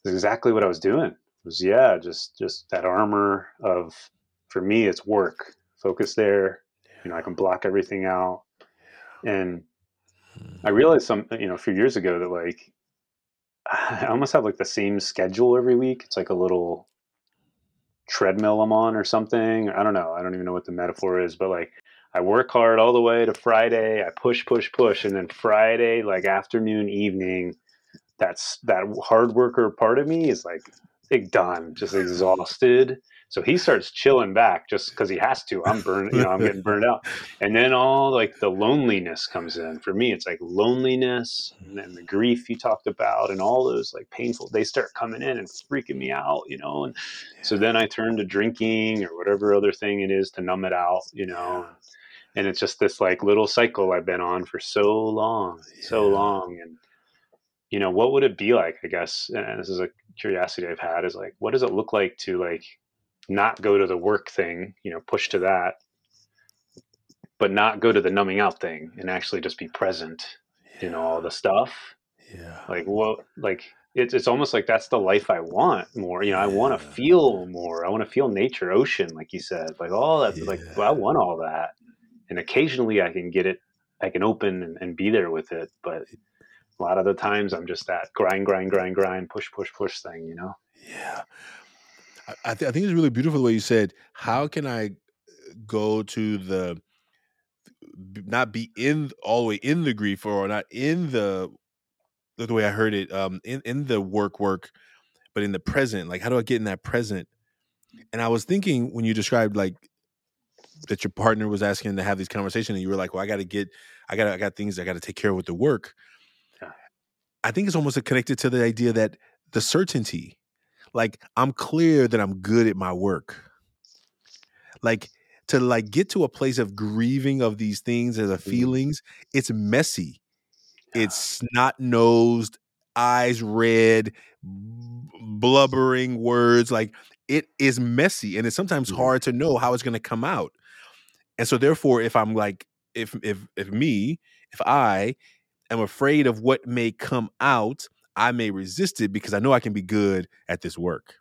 it's exactly what I was doing. It was yeah, just just that armor of, for me, it's work. Focus there. You know, I can block everything out, and I hmm. realized some, you know, a few years ago that like I almost have like the same schedule every week. It's like a little treadmill I'm on or something. I don't know. I don't even know what the metaphor is, but like I work hard all the way to Friday. I push, push, push, and then Friday, like afternoon, evening, that's that hard worker part of me is like, like done, just exhausted. So he starts chilling back just because he has to. I'm burned, you know, I'm getting burned out. And then all like the loneliness comes in. For me, it's like loneliness and then the grief you talked about and all those like painful, they start coming in and freaking me out, you know. And so then I turn to drinking or whatever other thing it is to numb it out, you know. And it's just this like little cycle I've been on for so long, so long. And, you know, what would it be like, I guess, and this is a curiosity I've had is like, what does it look like to like not go to the work thing, you know, push to that, but not go to the numbing out thing and actually just be present yeah. in all the stuff. Yeah. Like what like it's it's almost like that's the life I want more. You know, I want to feel more. I want to feel nature, ocean, like you said. Like all that yeah. like well, I want all that. And occasionally I can get it I can open and, and be there with it. But a lot of the times I'm just that grind, grind, grind, grind, push, push, push thing, you know? Yeah. I, th- I think it's really beautiful the way you said, "How can I go to the not be in all the way in the grief or not in the the way I heard it um in in the work work but in the present like how do I get in that present and I was thinking when you described like that your partner was asking to have these conversations and you were like well I got to get I got I got things I got to take care of with the work yeah. I think it's almost connected to the idea that the certainty like I'm clear that I'm good at my work. Like to like get to a place of grieving of these things as a mm-hmm. feelings, it's messy. Yeah. It's snot nosed, eyes red, blubbering words. Like it is messy and it's sometimes mm-hmm. hard to know how it's gonna come out. And so therefore, if I'm like, if if if me, if I am afraid of what may come out, I may resist it because I know I can be good at this work.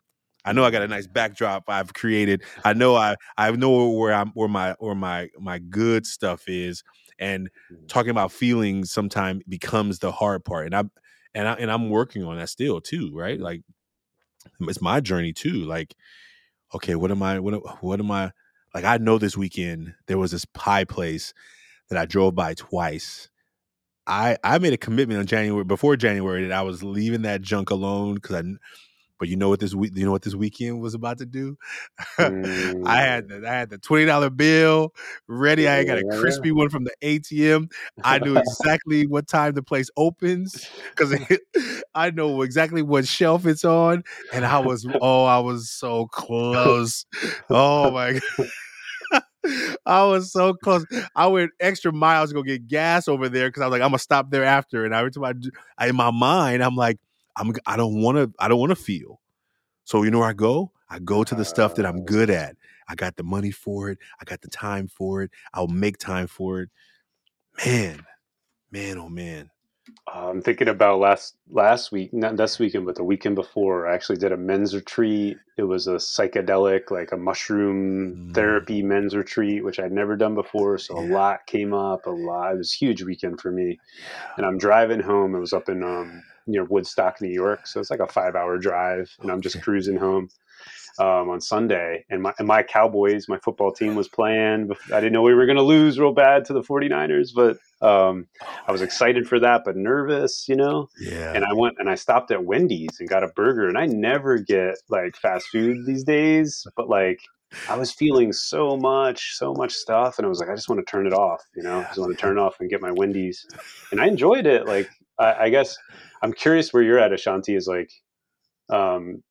I know I got a nice backdrop I've created. I know I I know where I'm where my where my my good stuff is. And mm. talking about feelings sometimes becomes the hard part. And I and I and I'm working on that still too, right? Like it's my journey too. Like, okay, what am I what what am I like I know this weekend there was this pie place that I drove by twice I I made a commitment on January before January that I was leaving that junk alone because I. But you know what this week? You know what this weekend was about to do? Mm. I had the, I had the twenty dollar bill ready. I got a crispy one from the ATM. I knew exactly what time the place opens because I know exactly what shelf it's on, and I was oh I was so close. Oh my god. I was so close. I went extra miles to go get gas over there because I was like, I'm gonna stop there after. And every time I, I in my mind, I'm like, I'm I don't want to I don't want to feel. So you know where I go? I go to the stuff that I'm oh. good at. I got the money for it. I got the time for it. I'll make time for it. Man, man, oh man. I'm thinking about last last week, not this weekend, but the weekend before. I actually did a men's retreat. It was a psychedelic, like a mushroom mm. therapy men's retreat, which I'd never done before. So yeah. a lot came up. A lot. It was a huge weekend for me. And I'm driving home. It was up in um, near Woodstock, New York. So it's like a five hour drive, and I'm just cruising home um, on Sunday, and my and my Cowboys, my football team was playing. I didn't know we were going to lose real bad to the 49ers, but um, I was excited for that, but nervous, you know. Yeah. And I went and I stopped at Wendy's and got a burger, and I never get like fast food these days, but like I was feeling so much, so much stuff, and I was like, I just want to turn it off, you know. I just want to turn it off and get my Wendy's, and I enjoyed it. Like I, I guess I'm curious where you're at, Ashanti. Is like, um,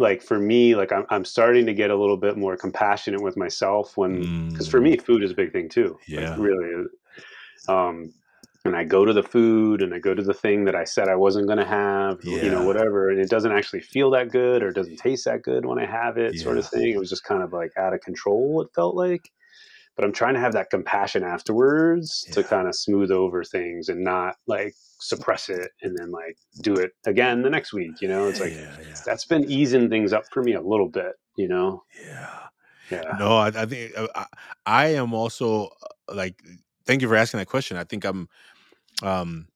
like for me, like I'm I'm starting to get a little bit more compassionate with myself when because for me, Mm, food is a big thing too. Like really, um, and I go to the food and I go to the thing that I said I wasn't going to have, you know, whatever, and it doesn't actually feel that good or doesn't taste that good when I have it, sort of thing. It was just kind of like out of control. It felt like but I'm trying to have that compassion afterwards to kind of smooth over things and not like suppress it and then like do it again the next week. You know, it's like yeah, yeah, that's been easing things up for me a little bit. You know, yeah. yeah, No, I, I think uh, I, I am also uh, like. Thank you for asking that question. I think I'm, um,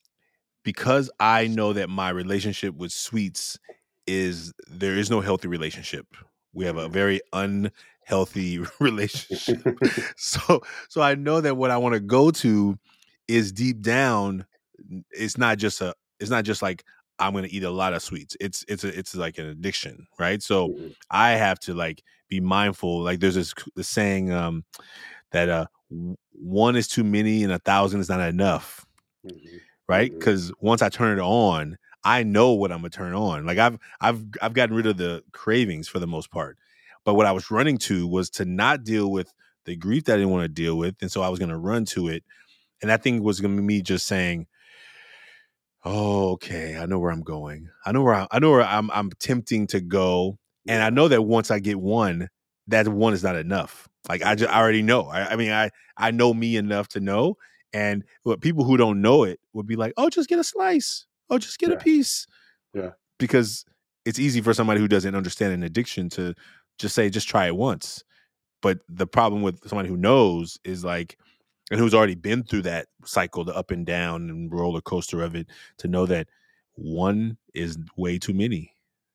because I know that my relationship with sweets is there is no healthy relationship. We have a Mhm. very unhealthy relationship. so so I know that what I want to go to is deep down. It's not just a. It's not just like I'm going to eat a lot of sweets. It's it's a, it's like an addiction, right? So Mhm, I have to like be mindful. Like there's this the saying um that uh one is too many and a thousand is not enough, mhm, right? Mhm. Because once I turn it on, I know what I'm gonna turn on. Like I've I've I've gotten rid of the cravings for the most part. But what I was running to was to not deal with the grief that I didn't want to deal with, and so I was gonna run to it. And that thing was gonna be me just saying, "Oh, okay, I know where I'm going. I know where I, I know where I'm. I'm tempting to go, and I know that once I get one, that one is not enough. Like I just I already know. I, I mean, I I know me enough to know. And what people who don't know it would be like, "Oh, just get a slice. Oh, just get a piece." Yeah. because it's easy for somebody who doesn't understand an addiction to just say, "Just try it once." But the problem with somebody who knows is like, and who's already been through that cycle, the up and down and roller coaster of it, to know that one is way too many.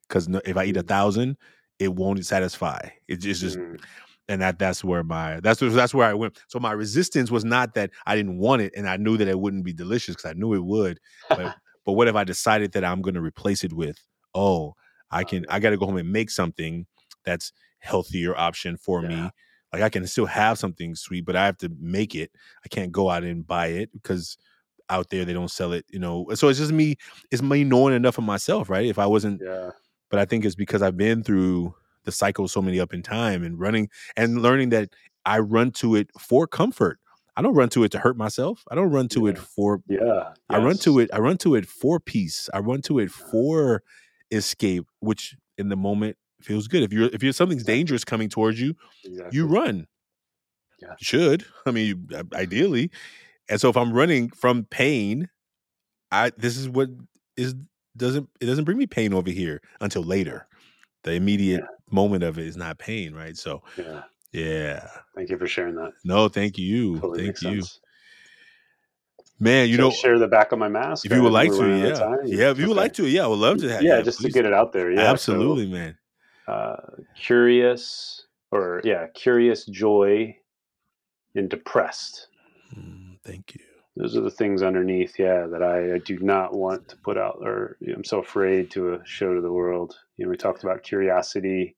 Because if I eat a Mm. thousand, it won't satisfy. It's just, just Mhm. and that that's where my that's that's where I went. So my resistance was not that I didn't want it, and I knew that it wouldn't be delicious because I knew it would. But but what if I decided that I'm going to replace it with? Oh, I Oh, can. I got to go home and make something that's healthier option for Yeah. me. Like I can still have something sweet, but I have to make it. I can't go out and buy it because out there they don't sell it. You know, so it's just me. It's me knowing enough of myself, right? If I wasn't yeah, but I think it's because I've been through the cycle so many up in time and running and learning that I run to it for comfort. I don't run to it to hurt myself. I don't run to it for yeah. I run to it I run to it for peace. I run to it for escape, which in the moment feels good. If you're if you're something's dangerous coming towards you, Exactly. you run. Yeah. You should. I mean, you, uh, ideally. And so if I'm running from pain, I this is what is doesn't it doesn't bring me pain over here until later. The immediate moment of it is not pain, right? So Yeah. yeah. Thank you for sharing that. No, thank you. Totally thank you. sense. Man, you Should know share the back of my mask. if you would like to, we're running out yeah. Yeah, if you would like to, yeah, I would love to have yeah, yeah, just to get it out there. Yeah, Absolutely, man. Uh, curious, or yeah, curious, joy, and depressed. Mm, thank you. Those are the things underneath. Yeah, that I, I do not want to put out, or you know, I'm so afraid to uh, show to the world. You know, we talked about curiosity.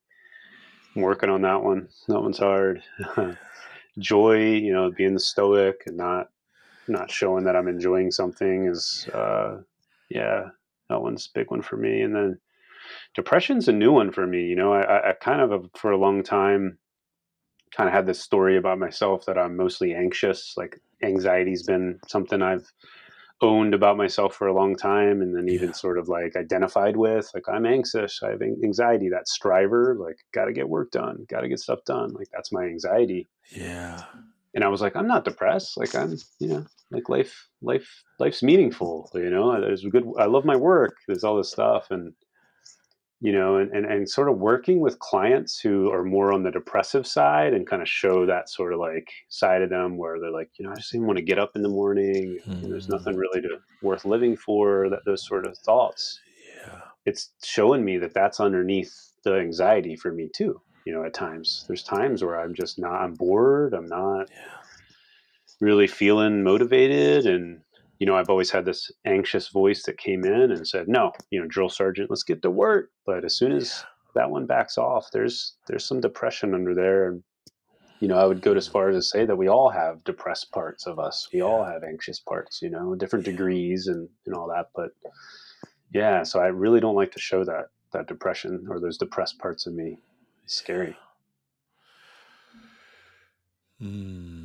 I'm working on that one. That one's hard. joy, you know, being the stoic and not not showing that I'm enjoying something is, uh, yeah, that one's a big one for me. And then depression's a new one for me. You know, I, I- kind of have, for a long time kind of had this story about myself that I'm mostly anxious. Like anxiety's been something I've owned about myself for a long time, and then even Yeah. sort of like identified with. Like I'm anxious. I have anxiety. That striver. Like got to get work done. Got to get stuff done. Like that's my anxiety Yeah. and I was like, I'm not depressed. Like I'm, you know, like life, life, life's meaningful. You know, there's good. I love my work. There's all this stuff, and you know, and and and sort of working with clients who are more on the depressive side and kind of show that sort of like side of them where they're like, you know, I just even want to get up in the morning. And there's nothing Mm, really to worth living for. That those sort of thoughts. yeah. It's showing me that that's underneath the anxiety for me too. You know, at times there's times where I'm just not. I'm bored. I'm not Yeah. really feeling motivated and you know i've always had this anxious voice that came in and said no you know drill sergeant let's get to work but as soon as that one backs off there's there's some depression under there and you know, I would go as far as to say that we all have depressed parts of us. We all have anxious parts, you know, different degrees and, and all that. But yeah, so I really don't like to show that that depression or those depressed parts of me. It's scary. Mm.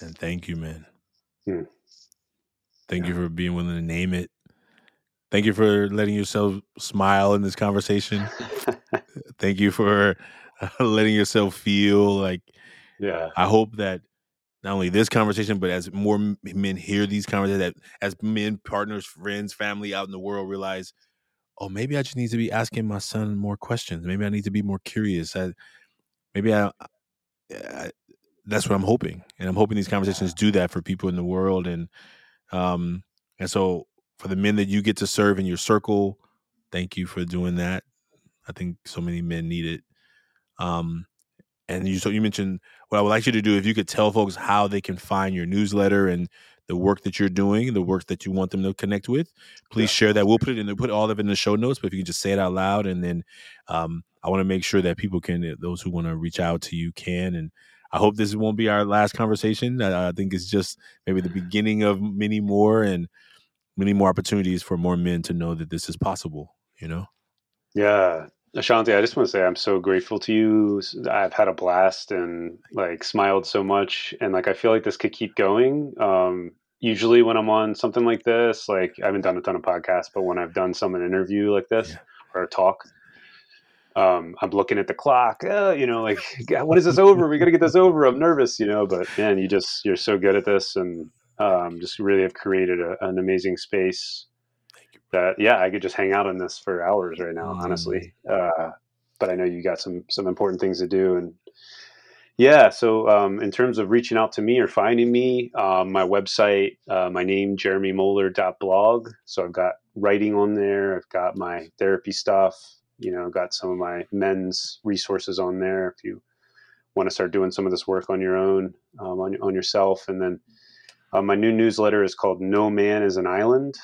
And thank you, man. Hmm. Thank you for being willing to name it. Thank you for letting yourself smile in this conversation. thank you for letting yourself feel like yeah. I hope that not only this conversation, but as more men hear these conversations, that as men, partners, friends, family out in the world realize, oh, maybe I just need to be asking my son more questions. Maybe I need to be more curious. I, maybe I, I, that's what I'm hoping, and I'm hoping these conversations do that for people in the world, and um, and so for the men that you get to serve in your circle, thank you for doing that. I think so many men need it. Um, and you so you mentioned what I would like you to do if you could tell folks how they can find your newsletter and the work that you're doing, the work that you want them to connect with. Please yeah. share that. We'll put it in. We'll put all of it in the show notes. But if you can just say it out loud, and then um, I want to make sure that people can, those who want to reach out to you, can. And I hope this won't be our last conversation. I, I think it's just maybe the beginning of many more and many more opportunities for more men to know that this is possible. You know. Yeah, Ashanti, I just want to say I'm so grateful to you. I've had a blast and like smiled so much, and like I feel like this could keep going. Um, usually, when I'm on something like this, like I haven't done a ton of podcasts, but when I've done some an interview like this yeah. or a talk, um, I'm looking at the clock. Uh, you know, like when is this over? We got to get this over. I'm nervous, you know. But man, you just you're so good at this, and um, just really have created a, an amazing space that yeah i could just hang out in this for hours right now honestly uh, but i know you got some some important things to do and yeah so um, in terms of reaching out to me or finding me um, my website uh, my name jeremymohler.blog so i've got writing on there i've got my therapy stuff you know got some of my men's resources on there if you want to start doing some of this work on your own um, on, on yourself and then uh, my new newsletter is called no man is an island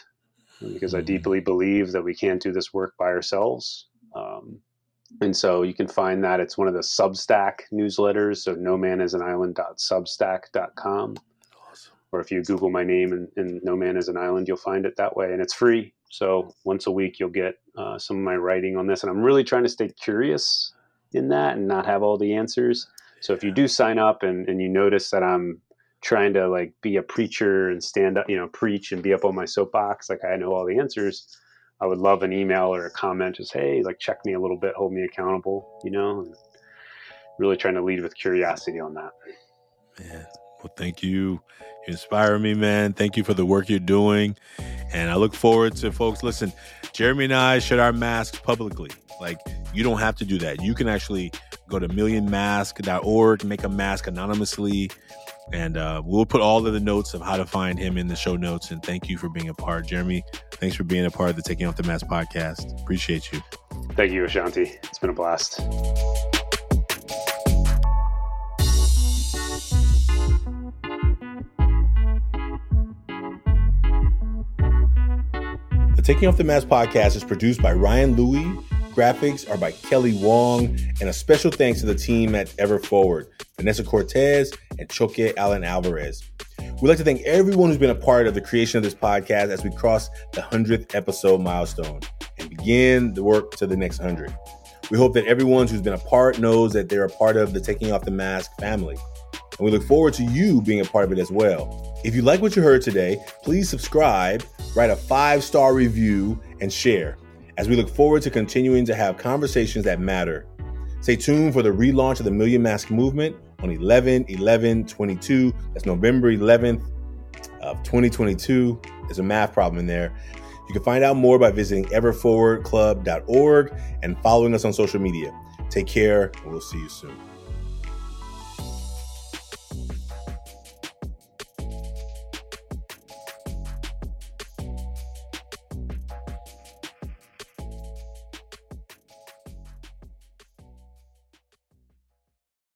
because I mm-hmm. deeply believe that we can't do this work by ourselves. Um, and so you can find that it's one of the Substack newsletters. So no man is an island.substack.com. Awesome. Or if you Google my name and, and, No Man is an Island, you'll find it that way. And it's free. So once a week, you'll get uh, some of my writing on this. And I'm really trying to stay curious in that and not have all the answers. So if you do sign up and, and you notice that I'm trying to like be a preacher and stand up, you know, preach and be up on my soapbox. Like I know all the answers. I would love an email or a comment, just hey, like check me a little bit, hold me accountable, you know. And really trying to lead with curiosity on that. Man, well, thank you. You inspire me, man. Thank you for the work you're doing, and I look forward to folks. Listen, Jeremy and I shed our masks publicly. Like you don't have to do that. You can actually go to millionmask.org, make a mask anonymously and uh, we'll put all of the notes of how to find him in the show notes. And thank you for being a part. Jeremy, thanks for being a part of the Taking Off the Mask podcast. Appreciate you. Thank you, Ashanti. It's been a blast. Taking Off the Mask podcast is produced by Ryan Louie. Graphics are by Kelly Wong. And a special thanks to the team at Ever Forward. Vanessa Cortez, and Choque Allen Alvarez. We'd like to thank everyone who's been a part of the creation of this podcast as we cross the 100th episode milestone and begin the work to the next 100. We hope that everyone who's been a part knows that they're a part of the Taking Off the Mask family. And we look forward to you being a part of it as well. If you like what you heard today, please subscribe, write a five star review, and share as we look forward to continuing to have conversations that matter. Stay tuned for the relaunch of the Million Mask Movement on 11 11 22. That's November 11th of 2022. There's a math problem in there. You can find out more by visiting everforwardclub.org and following us on social media. Take care, we'll see you soon.